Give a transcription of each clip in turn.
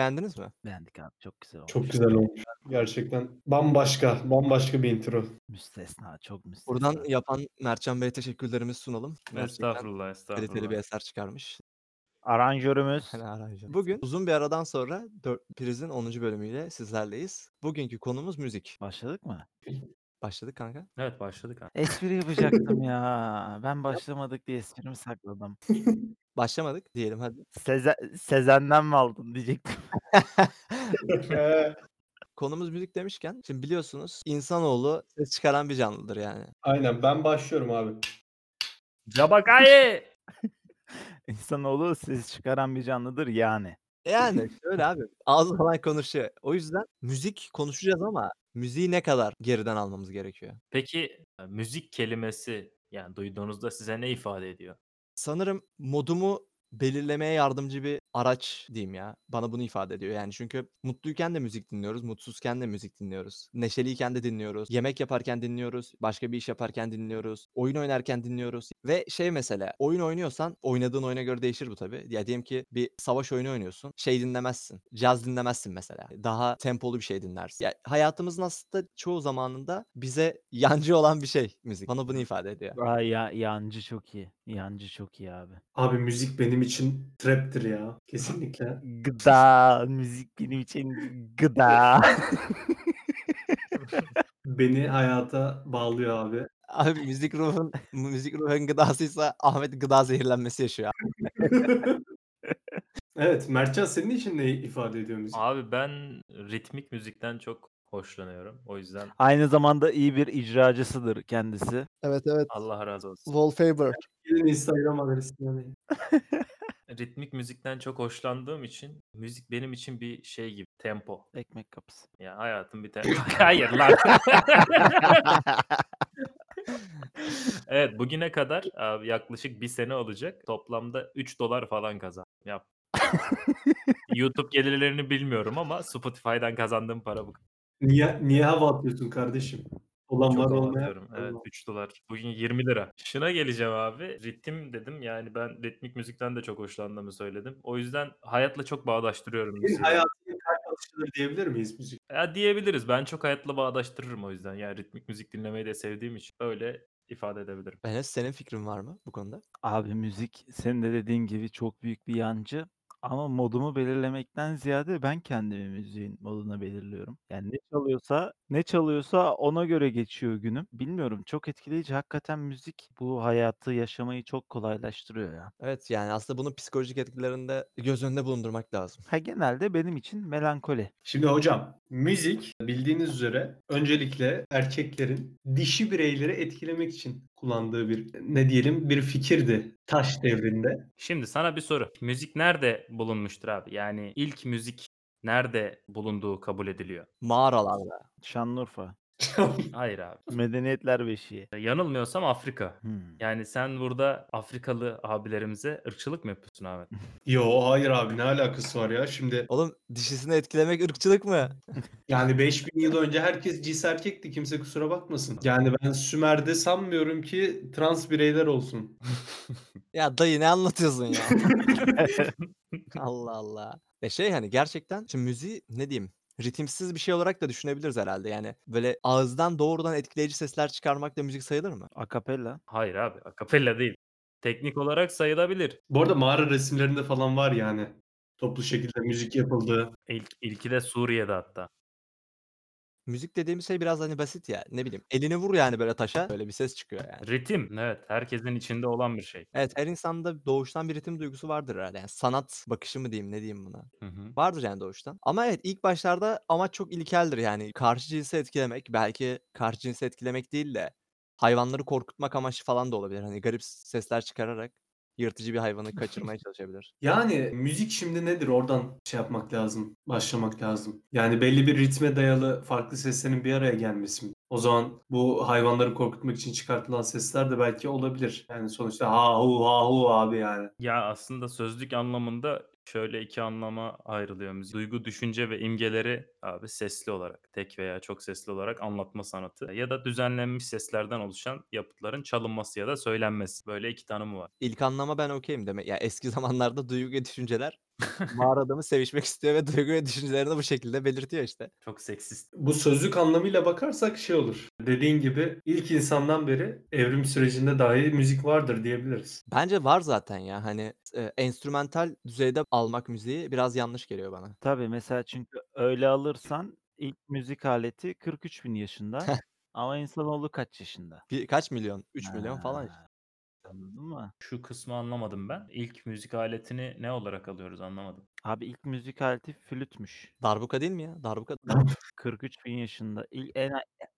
Beğendiniz mi? Beğendik abi. Çok güzel olmuş. Çok güzel olmuş. Gerçekten bambaşka, bambaşka bir intro. Müstesna. Çok müstesna. Buradan yapan Mertcan Bey'e teşekkürlerimizi sunalım. Gerçekten Estağfurullah, kaliteli bir estağfurullah. eser çıkarmış. Aranjörümüz. Aranjör. Bugün uzun bir aradan sonra 4 Priz'in 10. bölümüyle sizlerleyiz. Bugünkü konumuz müzik. Başladık mı? Başladık kanka. Evet başladık abi. Espri yapacaktım ya. Ben başlamadık diye esprimi sakladım. Başlamadık diyelim hadi. Seze Sezen'den mi aldın diyecektim. Konumuz müzik demişken şimdi biliyorsunuz insanoğlu ses çıkaran bir canlıdır yani. Aynen ben başlıyorum abi. Cabakaye! İnsanoğlu ses çıkaran bir canlıdır yani. Yani şöyle abi ağzı falan konuşuyor. O yüzden müzik konuşacağız ama müziği ne kadar geriden almamız gerekiyor? Peki müzik kelimesi yani duyduğunuzda size ne ifade ediyor? Sanırım modumu belirlemeye yardımcı bir araç diyeyim ya. Bana bunu ifade ediyor. Yani çünkü mutluyken de müzik dinliyoruz, mutsuzken de müzik dinliyoruz. Neşeliyken de dinliyoruz. Yemek yaparken dinliyoruz, başka bir iş yaparken dinliyoruz. Oyun oynarken dinliyoruz. Ve şey mesela oyun oynuyorsan oynadığın oyuna göre değişir bu tabii. Ya diyelim ki bir savaş oyunu oynuyorsun. Şey dinlemezsin. Caz dinlemezsin mesela. Daha tempolu bir şey dinlersin. Ya hayatımızın aslında çoğu zamanında bize yancı olan bir şey müzik. Bana bunu ifade ediyor. Aa, ya, yancı çok iyi. Yancı çok iyi abi. Abi müzik benim için traptir ya. Kesinlikle. Gıda. Müzik benim için gıda. Beni hayata bağlıyor abi. Abi müzik ruhun müzik ruhun gıdasıysa Ahmet gıda zehirlenmesi yaşıyor. Evet Mertcan senin için ne ifade ediyor müzik? Abi ben ritmik müzikten çok hoşlanıyorum. O yüzden Aynı zamanda iyi bir icracısıdır kendisi. Evet evet. Allah razı olsun. Wallpaper. Gelin Instagram adresini alayım. Ritmik müzikten çok hoşlandığım için müzik benim için bir şey gibi tempo. Ekmek kapısı. Ya hayatım bir tempo. Hayır lan. evet bugüne kadar abi, yaklaşık bir sene olacak. Toplamda 3 dolar falan kazandım. Yap. YouTube gelirlerini bilmiyorum ama Spotify'dan kazandığım para bu. Niye, niye hava atıyorsun kardeşim? Olan var Çok olmayan. abartıyorum. Evet 3 dolar. Bugün 20 lira. Şuna geleceğim abi. Ritim dedim. Yani ben ritmik müzikten de çok hoşlandığımı söyledim. O yüzden hayatla çok bağdaştırıyorum Senin müziği. hayatının kalp atışıdır diyebilir miyiz müzik? Ya diyebiliriz. Ben çok hayatla bağdaştırırım o yüzden. Yani ritmik müzik dinlemeyi de sevdiğim için öyle ifade edebilirim. Enes senin fikrin var mı bu konuda? Abi müzik senin de dediğin gibi çok büyük bir yancı. Ama modumu belirlemekten ziyade ben kendimi müziğin moduna belirliyorum. Yani ne çalıyorsa ne çalıyorsa ona göre geçiyor günüm. Bilmiyorum çok etkileyici. Hakikaten müzik bu hayatı yaşamayı çok kolaylaştırıyor ya. Evet yani aslında bunun psikolojik etkilerini de göz önünde bulundurmak lazım. Ha genelde benim için melankoli. Şimdi hocam müzik bildiğiniz üzere öncelikle erkeklerin dişi bireyleri etkilemek için kullandığı bir ne diyelim bir fikirdi taş devrinde. Şimdi sana bir soru. Müzik nerede bulunmuştur abi? Yani ilk müzik nerede bulunduğu kabul ediliyor? Mağaralarda. Şanlıurfa. Hayır abi. Medeniyetler beşiği. Yanılmıyorsam Afrika. Hmm. Yani sen burada Afrikalı abilerimize ırkçılık mı yapıyorsun Ahmet? Yo hayır abi ne alakası var ya şimdi Oğlum dişisini etkilemek ırkçılık mı? yani 5000 yıl önce herkes cis erkekti kimse kusura bakmasın. Yani ben Sümer'de sanmıyorum ki trans bireyler olsun. Ya dayı ne anlatıyorsun ya? Allah Allah. Ya şey hani gerçekten şimdi müziği ne diyeyim? Ritimsiz bir şey olarak da düşünebiliriz herhalde. Yani böyle ağızdan doğrudan etkileyici sesler çıkarmak da müzik sayılır mı? Akapella. Hayır abi. Akapella değil. Teknik olarak sayılabilir. Bu arada mağara resimlerinde falan var yani. Toplu şekilde müzik yapıldığı. İlk, ilki de Suriye'de hatta. Müzik dediğimiz şey biraz hani basit ya. Ne bileyim elini vur yani böyle taşa böyle bir ses çıkıyor yani. Ritim. Evet. Herkesin içinde olan bir şey. Evet her insanda doğuştan bir ritim duygusu vardır herhalde. Yani sanat bakışı mı diyeyim ne diyeyim buna. Hı hı. Vardır yani doğuştan. Ama evet ilk başlarda amaç çok ilkeldir yani. Karşı cinsi etkilemek belki karşı cinsi etkilemek değil de hayvanları korkutmak amaçlı falan da olabilir. Hani garip sesler çıkararak yırtıcı bir hayvanı kaçırmaya çalışabilir. Yani müzik şimdi nedir oradan şey yapmak lazım, başlamak lazım. Yani belli bir ritme dayalı farklı seslerin bir araya gelmesi mi? O zaman bu hayvanları korkutmak için çıkartılan sesler de belki olabilir. Yani sonuçta ha hu ha hu abi yani. Ya aslında sözlük anlamında şöyle iki anlama ayrılıyor müzik. Duygu, düşünce ve imgeleri abi sesli olarak, tek veya çok sesli olarak anlatma sanatı ya da düzenlenmiş seslerden oluşan yapıtların çalınması ya da söylenmesi. Böyle iki tanımı var. İlk anlama ben okeyim demek. Ya eski zamanlarda duygu ve düşünceler Mağara adamı sevişmek istiyor ve duygu ve düşüncelerini bu şekilde belirtiyor işte. Çok seksist. Bu sözlük anlamıyla bakarsak şey olur. Dediğin gibi ilk insandan beri evrim sürecinde dahi müzik vardır diyebiliriz. Bence var zaten ya. Hani, eee, enstrümantal düzeyde almak müziği biraz yanlış geliyor bana. Tabii, mesela çünkü öyle alırsan ilk müzik aleti 43.000 yaşında ama insanoğlu kaç yaşında? Bir kaç milyon? 3 milyon falan işte. Anladın mı? Şu kısmı anlamadım ben. İlk müzik aletini ne olarak alıyoruz anlamadım. Abi ilk müzik aleti flütmüş. Darbuka değil mi ya? Darbuka 43.000 yaşında. İlk en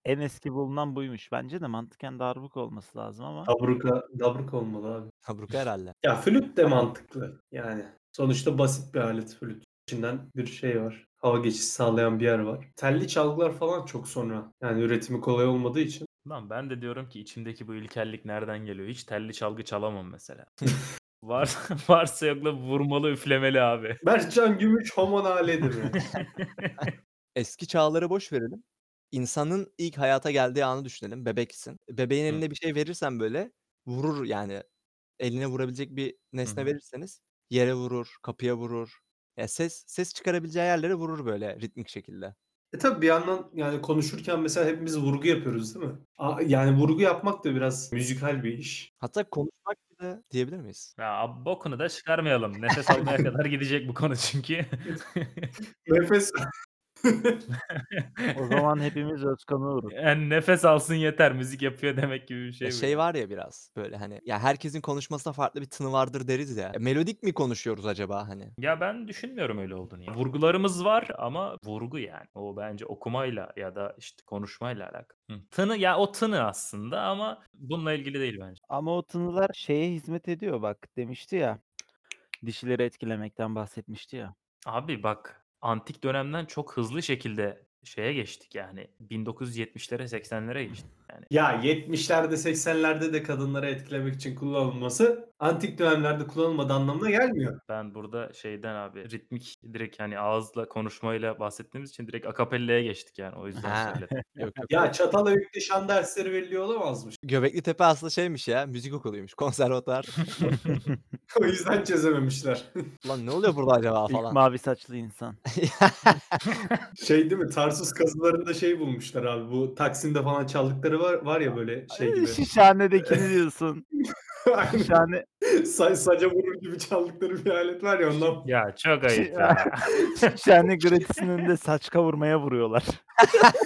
en eski bulunan buymuş. Bence de mantıken darbuka olması lazım ama Dabruka, dabruka olmalı abi. Darbuka herhâlde. Ya flüt de mantıklı. Yani sonuçta basit bir alet flüt. İçinden bir şey var. Hava geçişi sağlayan bir yer var. Telli çalgılar falan çok sonra. Yani üretimi kolay olmadığı için. Lan ben de diyorum ki içimdeki bu ilkellik nereden geliyor? Hiç telli çalgı çalamam mesela. Var, varsa yokla vurmalı üflemeli abi. Berkcan Gümüş homo naledir mi? Eski çağları boş verelim. İnsanın ilk hayata geldiği anı düşünelim. Bebeksin. Bebeğin Hı. eline bir şey verirsen böyle vurur yani. Eline vurabilecek bir nesne hı. verirseniz yere vurur, kapıya vurur. Ya ses ses çıkarabileceği yerlere vurur böyle ritmik şekilde. E tabi bir yandan yani konuşurken mesela hepimiz vurgu yapıyoruz değil mi? A- Yani vurgu yapmak da biraz müzikal bir iş. Hatta konuşmak bile diyebilir miyiz? Ya abi bokunu da çıkarmayalım. Nefes almaya kadar gidecek bu konu çünkü. Nefes o zaman hepimiz Özkan'ı vurur. yani nefes alsın yeter müzik yapıyor demek gibi bir şey Ya bu. şey var ya biraz böyle hani ya herkesin konuşmasında farklı bir tını vardır deriz ya. E, melodik mi konuşuyoruz acaba hani? Ya ben düşünmüyorum öyle olduğunu. Ya. Vurgularımız var ama vurgu yani. O bence okumayla ya da işte konuşmayla alakalı. Hı. Tını ya o tını aslında ama bununla ilgili değil bence. Ama o tınılar şeye hizmet ediyor bak demişti ya. Dişileri etkilemekten bahsetmişti ya. Abi bak antik dönemden çok hızlı şekilde şeye geçtik yani. 1970'lere 80'lere geçtik yani. ya 70'lerde 80'lerde de kadınları etkilemek için kullanılması antik dönemlerde kullanılmadığı anlamına gelmiyor. Ben burada şeyden abi ritmik direkt hani ağızla konuşmayla bahsettiğimiz için direkt akapellaya geçtik yani o yüzden söyledim. Yok yok. Ya Çatalhöyük'te şan dersleri veriliyor olamazmış. Göbekli Tepe aslında şeymiş ya müzik okuluymuş. Konservatuar. o yüzden çözememişler. Ulan ne oluyor burada acaba İlk falan. mavi saçlı insan. şey değil mi? Tarsus kazılarında şey bulmuşlar abi. Bu Taksim'de falan çaldıkları var, var ya böyle şey gibi. Şişhane'dekini diyorsun. Şişhane. Sa- saca vurur gibi çaldıkları bir alet var ya ondan. ya çok ayıp ya. Şişhane gratisinin önünde saç kavurmaya vuruyorlar.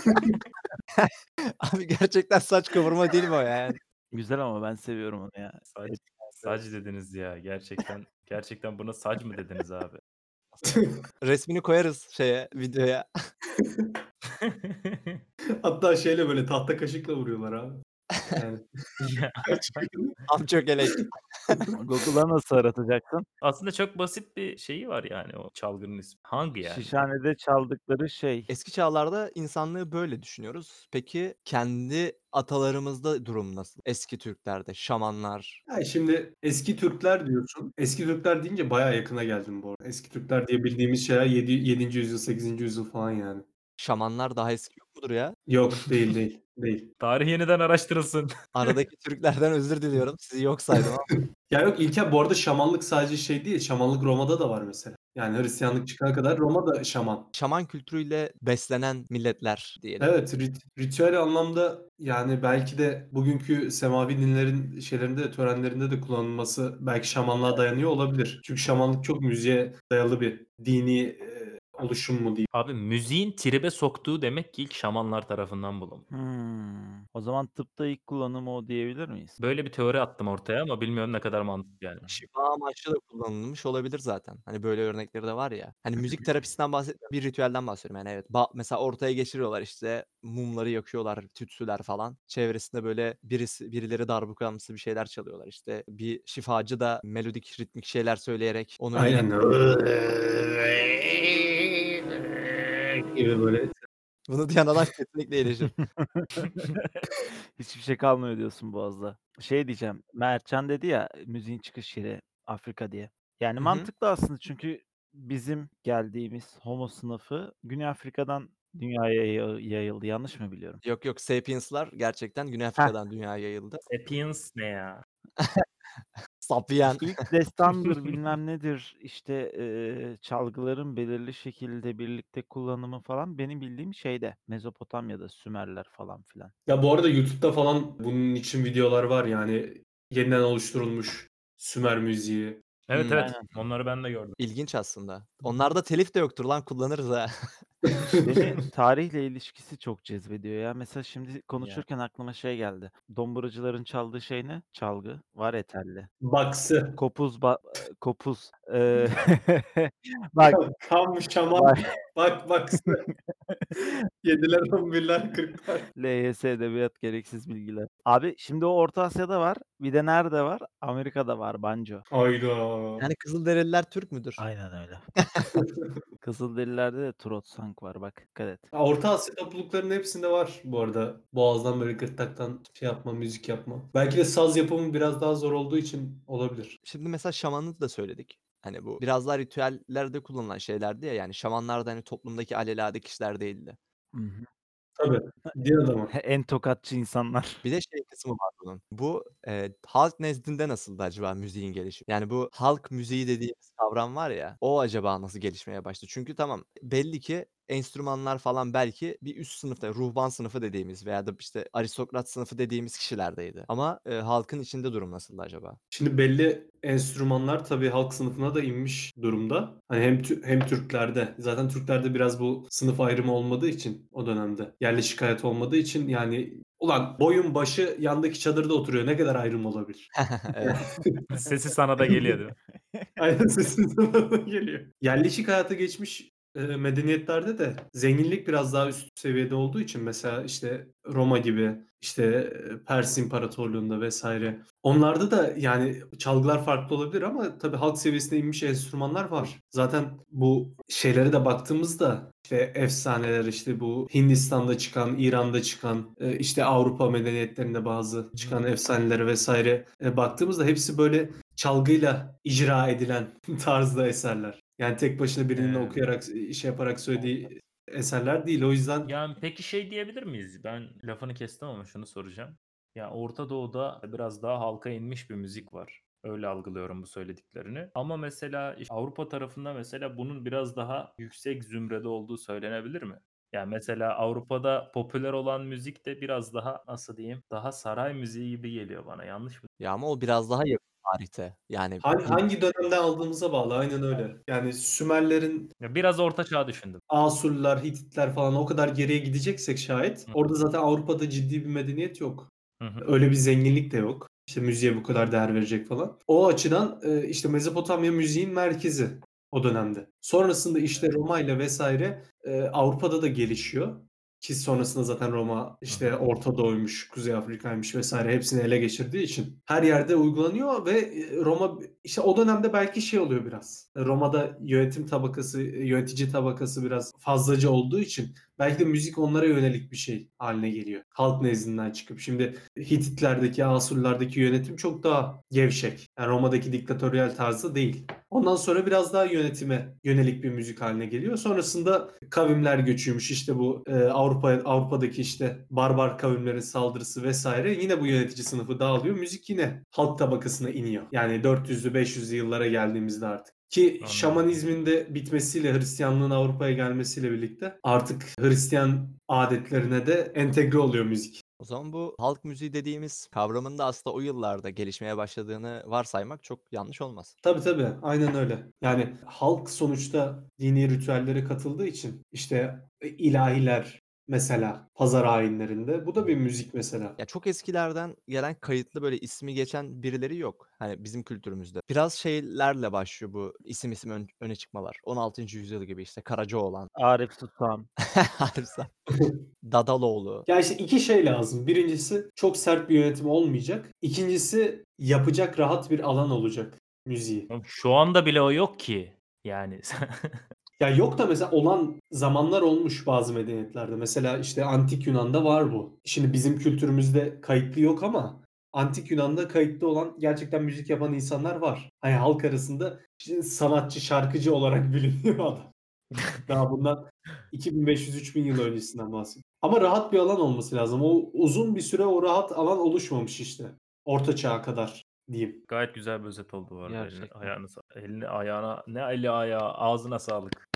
Abi gerçekten saç kavurma değil mi o yani? Güzel ama ben seviyorum onu ya. Saç, saç dediniz ya gerçekten. Gerçekten buna saç mı dediniz abi? Resmini koyarız şeye videoya. Hatta şeyle böyle tahta kaşıkla vuruyorlar abi. Yani. Ya, Am çok elek. Google'a nasıl aratacaksın? Aslında çok basit bir şeyi var yani o çalgının ismi. Hangi yani? Şişhane'de çaldıkları şey. Eski çağlarda insanlığı böyle düşünüyoruz. Peki kendi atalarımızda durum nasıl? Eski Türklerde, şamanlar. Ha, şimdi eski Türkler diyorsun. Eski Türkler deyince bayağı yakına geldim bu arada. Eski Türkler diye bildiğimiz şeyler 7. 7. yüzyıl, 8. yüzyıl falan yani. Şamanlar daha eski mudur ya? Yok değil değil. Değil. Tarih yeniden araştırılsın. Aradaki Türklerden özür diliyorum. Sizi yok saydım ama. Ya yok İlker bu arada şamanlık sadece şey değil. Şamanlık Roma'da da var mesela. Yani Hristiyanlık çıkana kadar Roma'da şaman. Şaman kültürüyle beslenen milletler diyelim. Evet rit- ritüel anlamda yani belki de bugünkü semavi dinlerin şeylerinde törenlerinde de kullanılması belki şamanlığa dayanıyor olabilir. Çünkü şamanlık çok müziğe dayalı bir dini e, oluşum mu diyeyim. Abi müziğin tribe soktuğu demek ki ilk şamanlar tarafından bulunmuş. Hmm. O zaman tıpta ilk kullanımı o diyebilir miyiz? Böyle bir teori attım ortaya ama bilmiyorum ne kadar mantıklı yani. Şifa amaçlı da kullanılmış olabilir zaten. Hani böyle örnekleri de var ya. Hani müzik terapisinden bahsetmiyorum. Bir ritüelden bahsediyorum. Yani evet. Ba- mesela ortaya geçiriyorlar işte mumları yakıyorlar, tütsüler falan. Çevresinde böyle birisi birileri darbukamsı bir şeyler çalıyorlar. İşte bir şifacı da melodik ritmik şeyler söyleyerek onu Aynen. gibi böyle. bunu diyen adam kesinlikle iyileşir. Hiçbir şey kalmıyor diyorsun boğazda. Şey diyeceğim. Mertcan dedi ya müziğin çıkış yeri Afrika diye. Yani Hı hı. mantıklı aslında çünkü bizim geldiğimiz homo sınıfı Güney Afrika'dan dünyaya ya- yayıldı. Yanlış mı biliyorum? Yok yok Sapiens'lar gerçekten Güney Afrika'dan dünyaya yayıldı. Sapiens ne ya? Saplayan. İlk destandır, bilmem nedir, işte, eee, çalgıların belirli şekilde birlikte kullanımı falan benim bildiğim şeyde, Mezopotamya'da, Sümerler falan filan. Ya bu arada YouTube'da falan bunun için videolar var yani yeniden oluşturulmuş Sümer müziği. Evet, Hımm. evet. Aynen. Onları ben de gördüm. İlginç aslında. Onlarda telif de yoktur lan kullanırız ha. Beni tarihle ilişkisi çok cezbediyor ya. Mesela şimdi Ya. konuşurken aklıma şey geldi. Domburacıların çaldığı şey ne? Çalgı. Var ya telli. Baksı. Kopuz ba kopuz. Eee, bak, Kam, şaman, bak. bak baksı. 7'ler, 11'ler, 40'lar. LYS edebiyat gereksiz bilgiler. Abi şimdi o Orta Asya'da var. Bir de nerede var? Amerika'da var banjo. Hayda. Yani Kızılderililer Türk müdür? Aynen öyle. Kızılderililerde de trot sang var bak dikkat et. Ya Orta Asya topluluklarının hepsinde var bu arada. Boğazdan böyle gırtlaktan şey yapma, müzik yapma. Belki de saz yapımı biraz daha zor olduğu için olabilir. Şimdi mesela şamanı da söyledik. Hani bu biraz daha ritüellerde kullanılan şeylerdi ya yani şamanlar da hani toplumdaki alelade kişiler değildi. Hı hı. Tabii. Din adamı. En tokatçı insanlar. Bir de şey kısmı var bunun. Bu, eee, halk nezdinde nasıldı acaba müziğin gelişimi? Yani bu halk müziği dediğimiz kavram var ya, o acaba nasıl gelişmeye başladı? Çünkü tamam, belli ki enstrümanlar falan belki bir üst sınıfta, ruhban sınıfı dediğimiz veya da işte aristokrat sınıfı dediğimiz kişilerdeydi. Ama, eee, halkın içinde durum nasıldı acaba? Şimdi belli enstrümanlar tabii halk sınıfına da inmiş durumda. Hani hem Tü hem Türklerde. Zaten Türklerde biraz bu sınıf ayrımı olmadığı için o dönemde. Yerleşik hayat olmadığı için yani ulan boyun başı yandaki çadırda oturuyor. Ne kadar ayrım olabilir? Sesi sana da geliyor değil mi? Aynen sesin sana da geliyor. Yerleşik hayata geçmiş, medeniyetlerde de zenginlik biraz daha üst seviyede olduğu için mesela işte Roma gibi, işte, Pers İmparatorluğu'nda vs. onlarda da yani çalgılar farklı olabilir ama tabii halk seviyesine inmiş enstrümanlar var. Zaten bu şeylere de baktığımızda işte efsaneler, işte bu Hindistan'da çıkan, İran'da çıkan, işte Avrupa medeniyetlerinde bazı çıkan efsanelere eee, baktığımızda hepsi böyle çalgıyla icra edilen tarzda eserler. Yani tek başına birinin Eee okuyarak, şey yaparak söylediği eserler değil. O yüzden Yani peki şey diyebilir miyiz? Ben lafını kestim ama şunu soracağım. Ya Orta Doğu'da biraz daha halka inmiş bir müzik var. Öyle algılıyorum bu söylediklerini. Ama mesela iş Avrupa tarafında mesela bunun biraz daha yüksek zümrede olduğu söylenebilir mi? Yani mesela Avrupa'da popüler olan müzik de biraz daha nasıl diyeyim, daha saray müziği gibi geliyor bana. Yanlış mı? Ya ama o biraz daha yakın tarihte. Yani Han Hin hangi dönemden aldığımıza bağlı. Aynen öyle. Yani Sümerlerin Ya biraz Orta Çağ düşündüm. Asurlular, Hititler falan o kadar geriye gideceksek şayet Hı. orada zaten Avrupa'da ciddi bir medeniyet yok. Hı hı. Öyle bir zenginlik de yok. İşte müziğe bu kadar değer verecek falan. O açıdan, eee, işte Mezopotamya müziğin merkezi o dönemde. Sonrasında işte Roma ile vs. eee, Avrupa'da da gelişiyor. Ki sonrasında zaten Roma işte. Orta Doğu'ymuş, Kuzey Afrika'ymış vs. hepsini ele geçirdiği için her yerde uygulanıyor ve, eee, Roma işte o dönemde belki şey oluyor biraz. Roma'da yönetim tabakası, yönetici tabakası biraz fazlaca olduğu için belki de müzik onlara yönelik bir şey hâline geliyor. Halk nezdinden çıkıp. Şimdi Hititlerdeki, Asurlulardaki yönetim çok daha gevşek. Yani Roma'daki diktatöryal tarzda değil. Ondan sonra biraz daha yönetime yönelik bir müzik hâline geliyor. Sonrasında kavimler göçüymüş, işte bu, eee, Avrupa Avrupa'daki işte barbar kavimlerin saldırısı vs. yine bu yönetici sınıfı dağılıyor. Müzik yine halk tabakasına iniyor. Yani 400'lü 500'lü yıllara geldiğimizde artık. Ki Anladım. şamanizmin de bitmesiyle, Hristiyanlığın Avrupa'ya gelmesiyle birlikte artık Hristiyan âdetlerine de entegre oluyor müzik. O zaman bu halk müziği dediğimiz kavramın da aslında o yıllarda gelişmeye başladığını varsaymak çok yanlış olmaz. Tabii, tabii. Aynen öyle. Yani halk sonuçta dini ritüellere katıldığı için işte, ilahiler mesela pazar ayinlerinde bu da bir müzik mesela. Ya çok eskilerden gelen kayıtlı böyle ismi geçen birileri yok. Hani bizim kültürümüzde. Biraz şeylerle başlıyor bu isim isim ön öne çıkmalar. 16. yüzyıl gibi işte Karacaoğlan. Arif Sultan. Arifsan. Dadaloğlu. Ya işte 2 şey lazım. 1'incisi çok sert bir yönetim olmayacak. 2'ncisi yapacak rahat bir alan olacak müziği. Oğlum şu anda bile o yok ki. Yani sen Ya yok da mesela olan zamanlar olmuş bazı medeniyetlerde. Mesela işte Antik Yunan'da var bu. Şimdi bizim kültürümüzde kayıtlı yok ama Antik Yunan'da kayıtlı olan gerçekten müzik yapan insanlar var. Hani halk arasında sanatçı, şarkıcı olarak biliniyor adam. Daha bundan 2500-3000 yıl öncesinden bahsediyorum. Ama rahat bir alan olması lazım. O uzun bir süre o rahat alan oluşmamış işte Orta Çağ'a kadar. Diyeyim. Gayet güzel bir özet oldu bu arada. Eline, Gerçekten. ayağına, sa- eline, ayağına, ne eli ayağı, ağzına sağlık.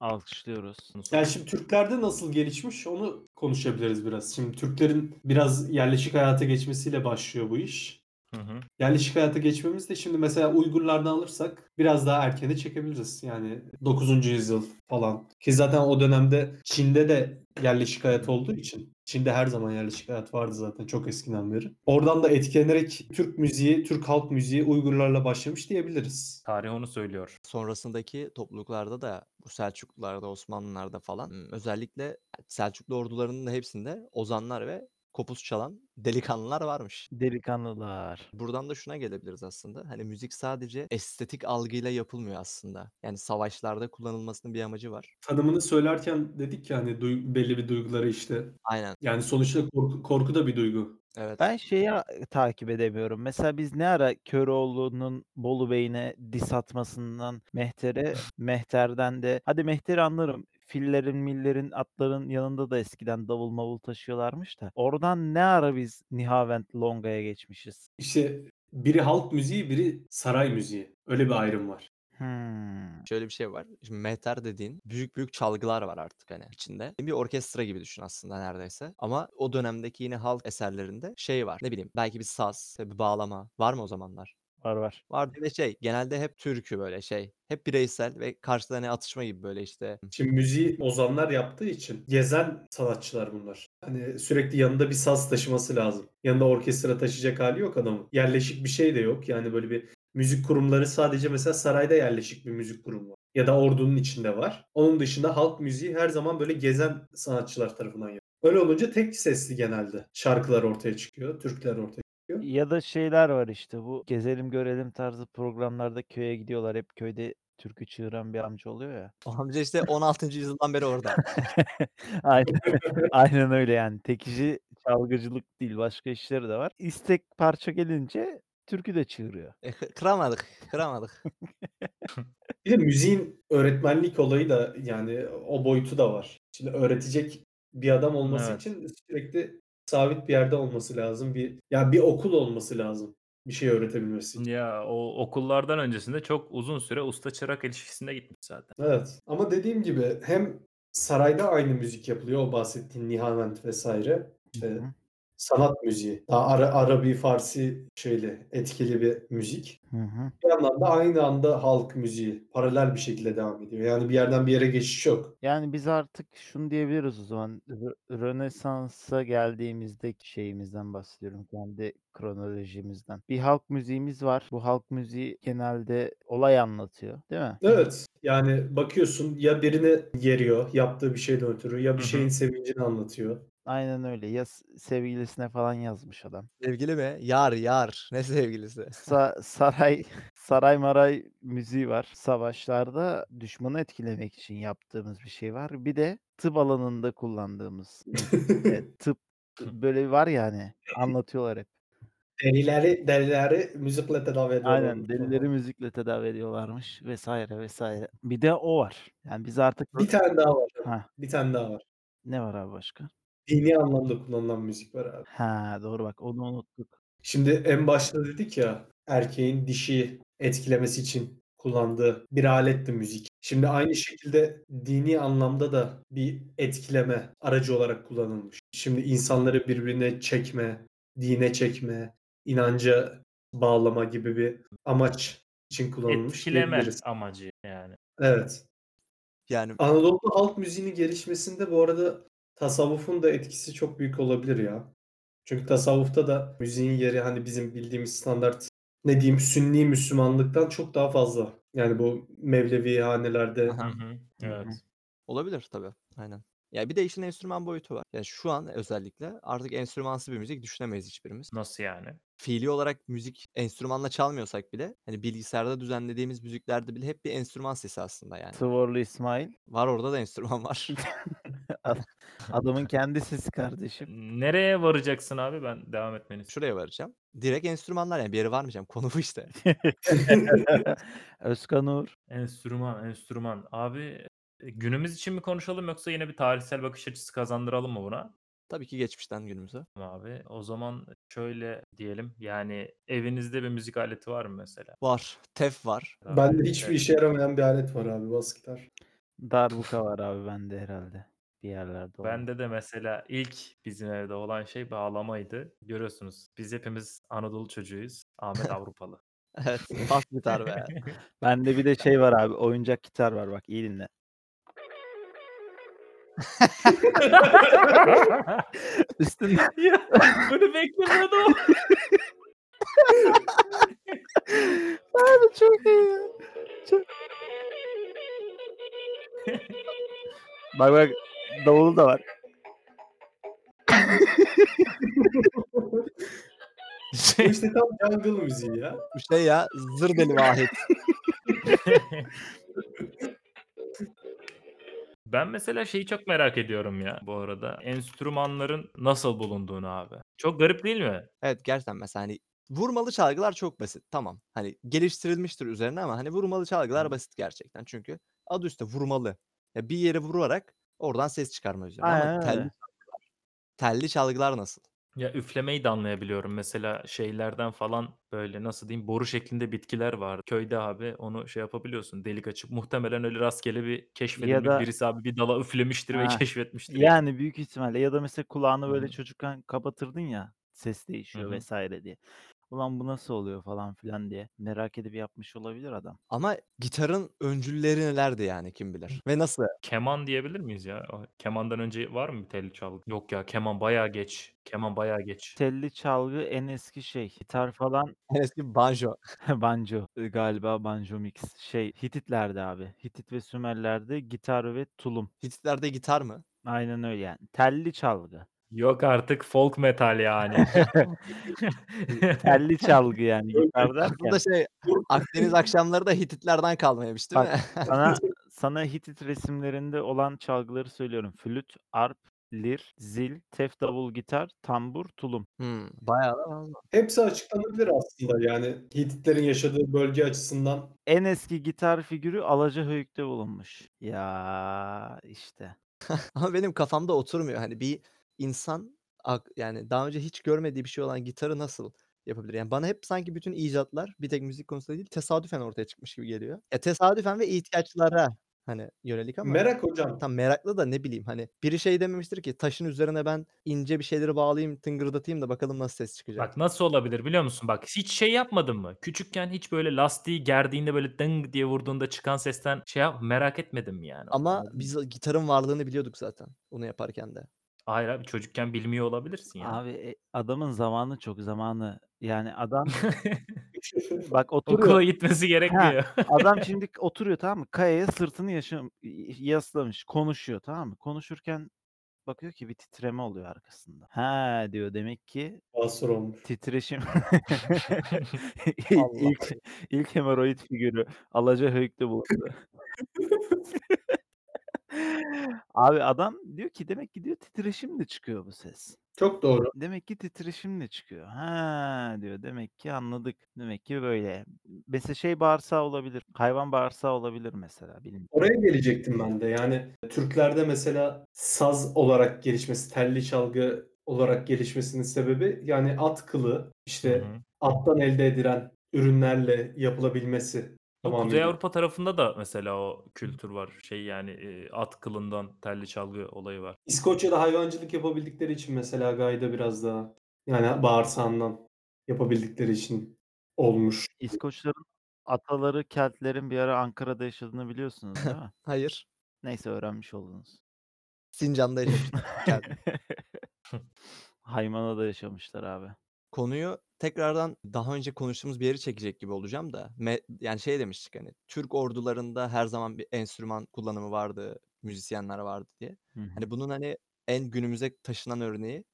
Alkışlıyoruz. Bunu Yani şimdi Türklerde nasıl gelişmiş onu konuşabiliriz biraz. Şimdi Türklerin biraz yerleşik hayata geçmesiyle başlıyor bu iş. Hı hı. Yerleşik hayata geçmemiz de şimdi mesela Uygurlardan alırsak biraz daha erkene çekebiliriz. Yani 9. yüzyıl falan. Ki zaten o dönemde Çin'de de yerleşik hayat olduğu için. Çin'de her zaman yerleşik hayat vardı zaten çok eskiden beri. Oradan da etkilenerek Türk müziği, Türk halk müziği Uygurlarla başlamış diyebiliriz. Tarih onu söylüyor. Sonrasındaki topluluklarda da bu Selçuklularda, Osmanlılarda falan ım, özellikle Selçuklu ordularının da hepsinde ozanlar ve kopuz çalan delikanlılar varmış. Delikanlılar. Buradan da şuna gelebiliriz aslında. Hani müzik sadece estetik algıyla yapılmıyor aslında. Yani savaşlarda kullanılmasının bir amacı var. Tanımını söylerken dedik ya hani duy- belli bir duyguları işte. Aynen. Yani sonuçta korku, korku da bir duygu. Evet. Ben şeyi a- takip edemiyorum. Mesela biz ne ara Köroğlu'nun Bolu Bey'ine dis atmasından Mehter'e, Mehter'den de hadi Mehter'i anlarım. Fillerin, millerin, atların yanında da eskiden davul mavul taşıyorlarmış da. Oradan ne ara biz Nihavent Longa'ya geçmişiz? İşte biri halk müziği, biri saray müziği. Öyle bir ayrım var. Hmm. Şöyle bir şey var. Şimdi mehter dediğin büyük büyük çalgılar var artık hani içinde. Bir orkestra gibi düşün aslında neredeyse. Ama o dönemdeki yine halk eserlerinde şey var. Ne bileyim belki bir saz, bir bağlama. Var mı o zamanlar? Var var. Var bir de şey genelde hep türkü böyle şey. Hep bireysel ve karşıda hani atışma gibi böyle işte. Şimdi müziği ozanlar yaptığı için gezen sanatçılar bunlar. Hani sürekli yanında bir saz taşıması lazım. Yanında orkestra taşıyacak hali yok adamın. Yerleşik bir şey de yok. Yani böyle bir müzik kurumları sadece mesela sarayda yerleşik bir müzik kurumu var. Ya da ordunun içinde var. Onun dışında halk müziği her zaman böyle gezen sanatçılar tarafından yapılıyor. Öyle olunca tek sesli genelde şarkılar ortaya çıkıyor, türküler ortaya. Ya da şeyler var işte bu gezelim görelim tarzı programlarda köye gidiyorlar. Hep köyde türkü çığıran bir amca oluyor ya. O amca işte 16. yüzyıldan beri orada. Aynen. Aynen öyle yani. Tek işi çalgıcılık değil, başka işleri de var. İstek parça gelince türkü de çığırıyor. E, kı- kıramadık, kıramadık. Bir de müziğin öğretmenlik olayı da yani o boyutu da var. Şimdi öğretecek bir adam olması Evet. için sürekli sabit bir yerde olması lazım. Bir ya bir okul olması lazım bir şey öğretebilmesi. Ya o okullardan öncesinde çok uzun süre usta çırak ilişkisinde gitmiş zaten. Evet. Ama dediğim gibi hem sarayda aynı müzik yapılıyor o bahsettiğin Nihavent vesaire. İşte Hı. Sanat müziği. Daha Ara, Arabi, Farsi şeyli etkili bir müzik. Hı hı. Bir yandan da aynı anda halk müziği paralel bir şekilde devam ediyor. Yani bir yerden bir yere geçiş yok. Yani biz artık şunu diyebiliriz o zaman. Rö- Rönesans'a geldiğimizdeki şeyimizden bahsediyorum. Kendi kronolojimizden. Bir halk müziğimiz var. Bu halk müziği genelde olay anlatıyor, değil mi? Evet. Yani bakıyorsun ya birini yeriyor yaptığı bir şeyden ötürü ya bir şeyin sevincini anlatıyor. Aynen öyle. Ya s- sevgilisine falan yazmış adam. Sevgili mi? Yar, yar. Ne sevgilisi? Sa- saray saray maray müziği var. Savaşlarda düşmanı etkilemek için yaptığımız bir şey var. Bir de tıp alanında kullandığımız. Evet, tıp böyle var ya hani anlatıyorlar hep. Delileri, delileri müzikle tedavi ediyorlar. Aynen delileri müzikle tedavi ediyorlarmış vesaire vesaire. Bir de o var. Yani biz artık Bir tane daha var. ha Bir tane daha var. ne var abi başka? Dini anlamda kullanılan müzik var abi. Ha doğru bak onu unuttuk. Şimdi en başta dedik ya erkeğin dişi etkilemesi için kullandığı bir aletti müzik. Şimdi aynı şekilde dini anlamda da bir etkileme aracı olarak kullanılmış. Şimdi insanları birbirine çekme, dine çekme, inanca bağlama gibi bir amaç için kullanılmış Etkileme diyebiliriz. amacı yani. Evet. Yani Anadolu'da halk müziğinin gelişmesinde bu arada tasavvufun da etkisi çok büyük olabilir ya. Çünkü tasavvufta da müziğin yeri hani bizim bildiğimiz standart ne diyeyim Sünni Müslümanlıktan çok daha fazla. Yani bu Mevlevi hanelerde Aha. Hı hı. Evet. olabilir tabii. Aynen. Ya bir de işin enstrüman boyutu var. Yani şu an özellikle artık enstrümansız bir müzik düşünemeyiz hiçbirimiz. Nasıl yani? Fiili olarak müzik enstrümanla çalmıyorsak bile hani bilgisayarda düzenlediğimiz müziklerde bile hep bir enstrüman sesi aslında yani. Tıvorlu İsmail. Var orada da enstrüman var. Ad- Adamın kendi sesi kardeşim. Nereye varacaksın abi? Ben devam etmeni istiyorum. Şuraya varacağım. Direkt enstrümanlar yani bir yere varmayacağım. Konu bu işte. Özkan Uğur. Enstrüman, enstrüman. Abi e, günümüz için mi konuşalım yoksa yine bir tarihsel bakış açısı kazandıralım mı buna? Tabii ki geçmişten günümüze. Abi o zaman şöyle diyelim yani evinizde bir müzik aleti var mı mesela? Var. Tef var. Bende hiçbir evet. işe yaramayan bir alet var abi bas gitar. Darbuka var abi bende herhalde. Bir yerlerde olan. Bende de mesela ilk bizim evde olan şey bağlamaydı. Görüyorsunuz biz hepimiz Anadolu çocuğuyuz. Ahmet Avrupalı. Evet. Bas gitar be. Bende bir de şey var abi. Oyuncak gitar var bak iyi dinle. Üstünde ya bunu beklemiyordum. abi çok iyi. Çok... bak bak davulu da var. Bu Şey, işte tam jungle müziği ya. Bu şey ya zır deli vahit. ben mesela şeyi çok merak ediyorum ya bu arada. Enstrümanların nasıl bulunduğunu abi. Çok garip değil mi? Evet gerçekten mesela hani vurmalı çalgılar çok basit. Tamam. Hani geliştirilmiştir üzerine ama hani vurmalı çalgılar basit gerçekten. Çünkü adı üstte vurmalı. Ya bir yere vurarak oradan ses çıkarma üzerine. Aynen Ama telli öyle. çalgılar. Telli çalgılar nasıl? Ya üflemeyi de anlayabiliyorum. Mesela şeylerden falan böyle nasıl diyeyim boru şeklinde bitkiler var. Köyde abi onu şey yapabiliyorsun. Delik açıp muhtemelen öyle rastgele bir keşfedilmiş da- birisi abi bir dala üflemiştir ve Ha, keşfetmiştir. yani. Yani büyük ihtimalle ya da mesela kulağını böyle Hı. çocukken kapatırdın ya ses değişiyor hı. vesaire diye. Ulan bu nasıl oluyor falan filan diye merak edip yapmış olabilir adam. Ama gitarın öncülleri nelerdi yani kim bilir. Ve nasıl? Keman diyebilir miyiz ya? O Kemandan önce var mı bir telli çalgı? Yok ya keman bayağı geç. Keman bayağı geç. Telli çalgı en eski şey. Gitar falan En eski banjo. banjo e, galiba banjo mix. Şey Hititler'de abi. Hitit ve Sümerler'de gitar ve tulum. Hititlerde gitar mı? Aynen öyle yani. Telli çalgı. Yok artık folk metal yani. Telli çalgı yani gitar derken. Aslında şey Akdeniz akşamları da Hititlerden kalmaymış değil Bak, mi? Sana sana Hitit resimlerinde olan çalgıları söylüyorum. Flüt, arp, lir, zil, tef davul, gitar, tambur, tulum. Hmm, bayağı da. Hepsi açıklanabilir aslında yani Hititlerin yaşadığı bölge açısından. En eski gitar figürü Alacahöyük'te bulunmuş. Ya işte. Ama benim kafamda oturmuyor. Hani bir insan ak- yani daha önce hiç görmediği bir şey olan gitarı nasıl yapabilir? Yani bana hep sanki bütün icatlar bir tek müzik konusunda değil tesadüfen ortaya çıkmış gibi geliyor. E tesadüfen ve ihtiyaçlara hani yönelik ama Merak hocam. tam meraklı da ne bileyim hani biri şey dememiştir ki taşın üzerine ben ince bir şeyleri bağlayayım tıngırdatayım da bakalım nasıl ses çıkacak. Bak nasıl olabilir biliyor musun? Bak hiç şey yapmadın mı? Küçükken hiç böyle lastiği gerdiğinde böyle dıng diye vurduğunda çıkan sesten şey yap merak etmedim yani? Ama Anladın mı? biz gitarın varlığını biliyorduk zaten onu yaparken de. Hayır abi çocukken bilmiyor olabilirsin ya. Abi e, adamın zamanı çok zamanı. Yani adam bak Okula oturuyor. gitmesi gerekmiyor. Adam şimdi oturuyor tamam mı? Kayaya sırtını yaşam yaslamış. Konuşuyor tamam mı? Konuşurken bakıyor ki bir titreme oluyor arkasında. Ha diyor demek ki Basur olmuş. titreşim ilk, Allah. ilk, ilk hemoroid figürü Alacahöyük'te bulundu. Abi adam diyor ki demek ki diyor titreşimle çıkıyor bu ses. Çok doğru. Demek ki titreşimle çıkıyor. Ha diyor demek ki anladık. Demek ki böyle. Mesela şey bağırsağı olabilir. Hayvan bağırsağı olabilir mesela. Bilmiyorum. Oraya gelecektim ben de. Yani Türklerde mesela saz olarak gelişmesi, telli çalgı olarak gelişmesinin sebebi yani at kılı, Hı işte hı. attan elde edilen ürünlerle yapılabilmesi. O Kuzey tamamıyla. Avrupa tarafında da mesela o kültür var. Şey yani e, at kılından telli çalgı olayı var. İskoçya'da hayvancılık yapabildikleri için mesela gayda biraz daha yani bağırsağından yapabildikleri için olmuş. İskoçların ataları Keltlerin bir ara Ankara'da yaşadığını biliyorsunuz değil mi? Hayır. Neyse öğrenmiş oldunuz. Sincan'da yaşamışlar. Geldim. Haymana'da yaşamışlar abi. Konuyu tekrardan daha önce konuştuğumuz bir yeri çekecek gibi olacağım da. Me- yani şey demiştik hani Türk ordularında her zaman bir enstrüman kullanımı vardı, müzisyenler vardı diye. Hı hı. Hani bunun hani en günümüze taşınan örneği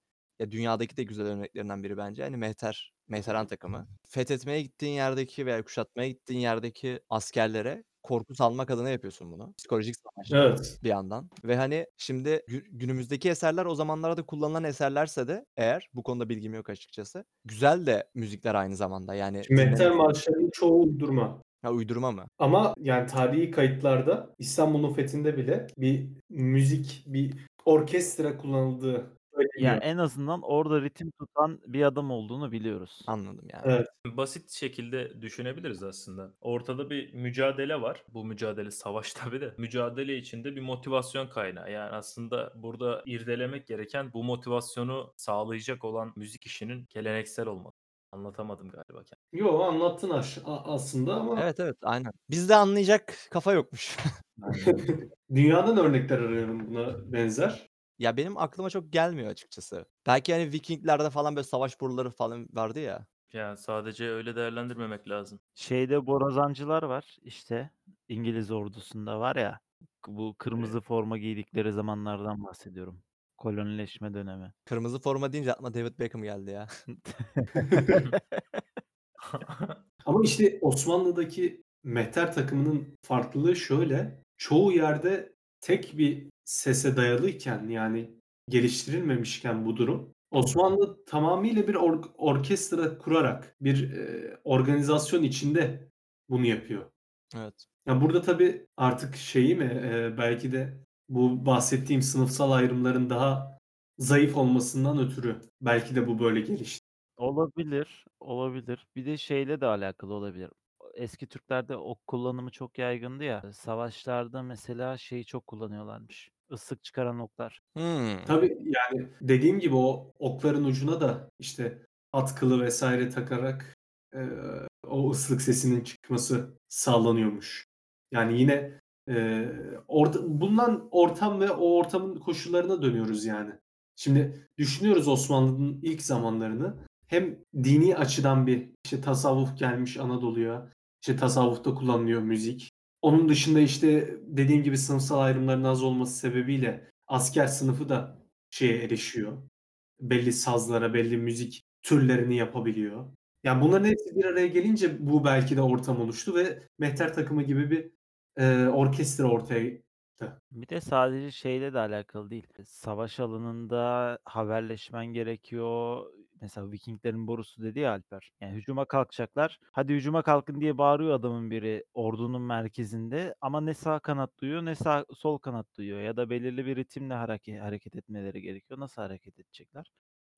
ya dünyadaki de güzel örneklerinden biri bence. Hani Mehter, Mehteran takımı. Fethetmeye gittiğin yerdeki veya kuşatmaya gittiğin yerdeki askerlere korku salmak adına yapıyorsun bunu. Psikolojik savaş Evet. bir yandan. Ve hani şimdi gü- günümüzdeki eserler o zamanlarda kullanılan eserlerse de eğer bu konuda bilgim yok açıkçası. Güzel de müzikler aynı zamanda. Yani Şimdi Mehter dinle- marşlarının çoğu uydurma. ha, uydurma mı? Ama yani tarihi kayıtlarda İstanbul'un fethinde bile bir müzik, bir orkestra kullanıldığı Ya söyleniyor. en azından orada ritim tutan bir adam olduğunu biliyoruz. Anladım yani. Evet. Basit şekilde düşünebiliriz aslında. Ortada bir mücadele var. Bu mücadele savaş tabii de. Mücadele içinde bir motivasyon kaynağı. Yani aslında burada irdelemek gereken bu motivasyonu sağlayacak olan müzik işinin geleneksel olması. Anlatamadım galiba kendimi. Yo anlattın aş- a- aslında ama Evet evet aynen. Bizde anlayacak kafa yokmuş. dünyadan örnekler arıyorum buna benzer. Ya benim aklıma çok gelmiyor açıkçası. Belki hani Vikinglerde falan böyle savaş boruları falan vardı ya. Yani sadece öyle değerlendirmemek lazım. Şeyde borazancılar var işte İngiliz ordusunda var ya bu kırmızı forma giydikleri zamanlardan bahsediyorum. Kolonileşme dönemi. Kırmızı forma deyince aklıma David Beckham geldi ya. Ama işte Osmanlı'daki mehter takımının farklılığı şöyle. Çoğu yerde tek bir sese dayalıyken yani geliştirilmemişken bu durum Osmanlı tamamıyla bir or- orkestra kurarak bir e, organizasyon içinde bunu yapıyor. Evet. Ya burada tabii artık şeyi mi e, belki de bu bahsettiğim sınıfsal ayrımların daha zayıf olmasından ötürü belki de bu böyle gelişti. Olabilir, olabilir. Bir de şeyle de alakalı olabilir. Eski Türklerde ok kullanımı çok yaygındı ya. Savaşlarda mesela şeyi çok kullanıyorlarmış. Islık çıkaran oklar. Hmm. Tabii yani dediğim gibi o okların ucuna da işte atkılı vesaire takarak e, o ıslık sesinin çıkması sağlanıyormuş. Yani yine e, orta, bulunan ortam ve o ortamın koşullarına dönüyoruz yani. Şimdi düşünüyoruz Osmanlı'nın ilk zamanlarını. Hem dini açıdan bir işte tasavvuf gelmiş Anadolu'ya. İşte tasavvufta kullanılıyor müzik. Onun dışında işte dediğim gibi sınıfsal ayrımların az olması sebebiyle asker sınıfı da şeye erişiyor. Belli sazlara, belli müzik türlerini yapabiliyor. Yani bunların hepsi bir araya gelince bu belki de ortam oluştu ve mehter takımı gibi bir e, orkestra ortaya çıktı. Bir de sadece şeyle de alakalı değil. Savaş alanında haberleşmen gerekiyor. Mesela Vikinglerin borusu dedi ya Alper. Yani hücuma kalkacaklar. Hadi hücuma kalkın diye bağırıyor adamın biri ordunun merkezinde. Ama ne sağ kanat duyuyor ne sağ sol kanat duyuyor. Ya da belirli bir ritimle hareket, hareket etmeleri gerekiyor. Nasıl hareket edecekler?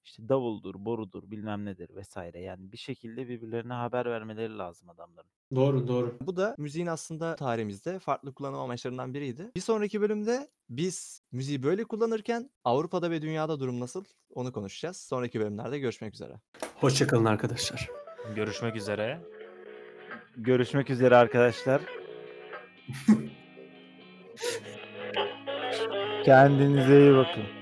İşte davuldur, borudur, bilmem nedir vesaire. Yani bir şekilde birbirlerine haber vermeleri lazım adamların. Doğru doğru. Bu da müziğin aslında tarihimizde farklı kullanım amaçlarından biriydi. Bir sonraki bölümde biz müziği böyle kullanırken Avrupa'da ve dünyada durum nasıl onu konuşacağız. Sonraki bölümlerde görüşmek üzere. Hoşçakalın arkadaşlar. Görüşmek üzere. Görüşmek üzere arkadaşlar. Kendinize iyi bakın.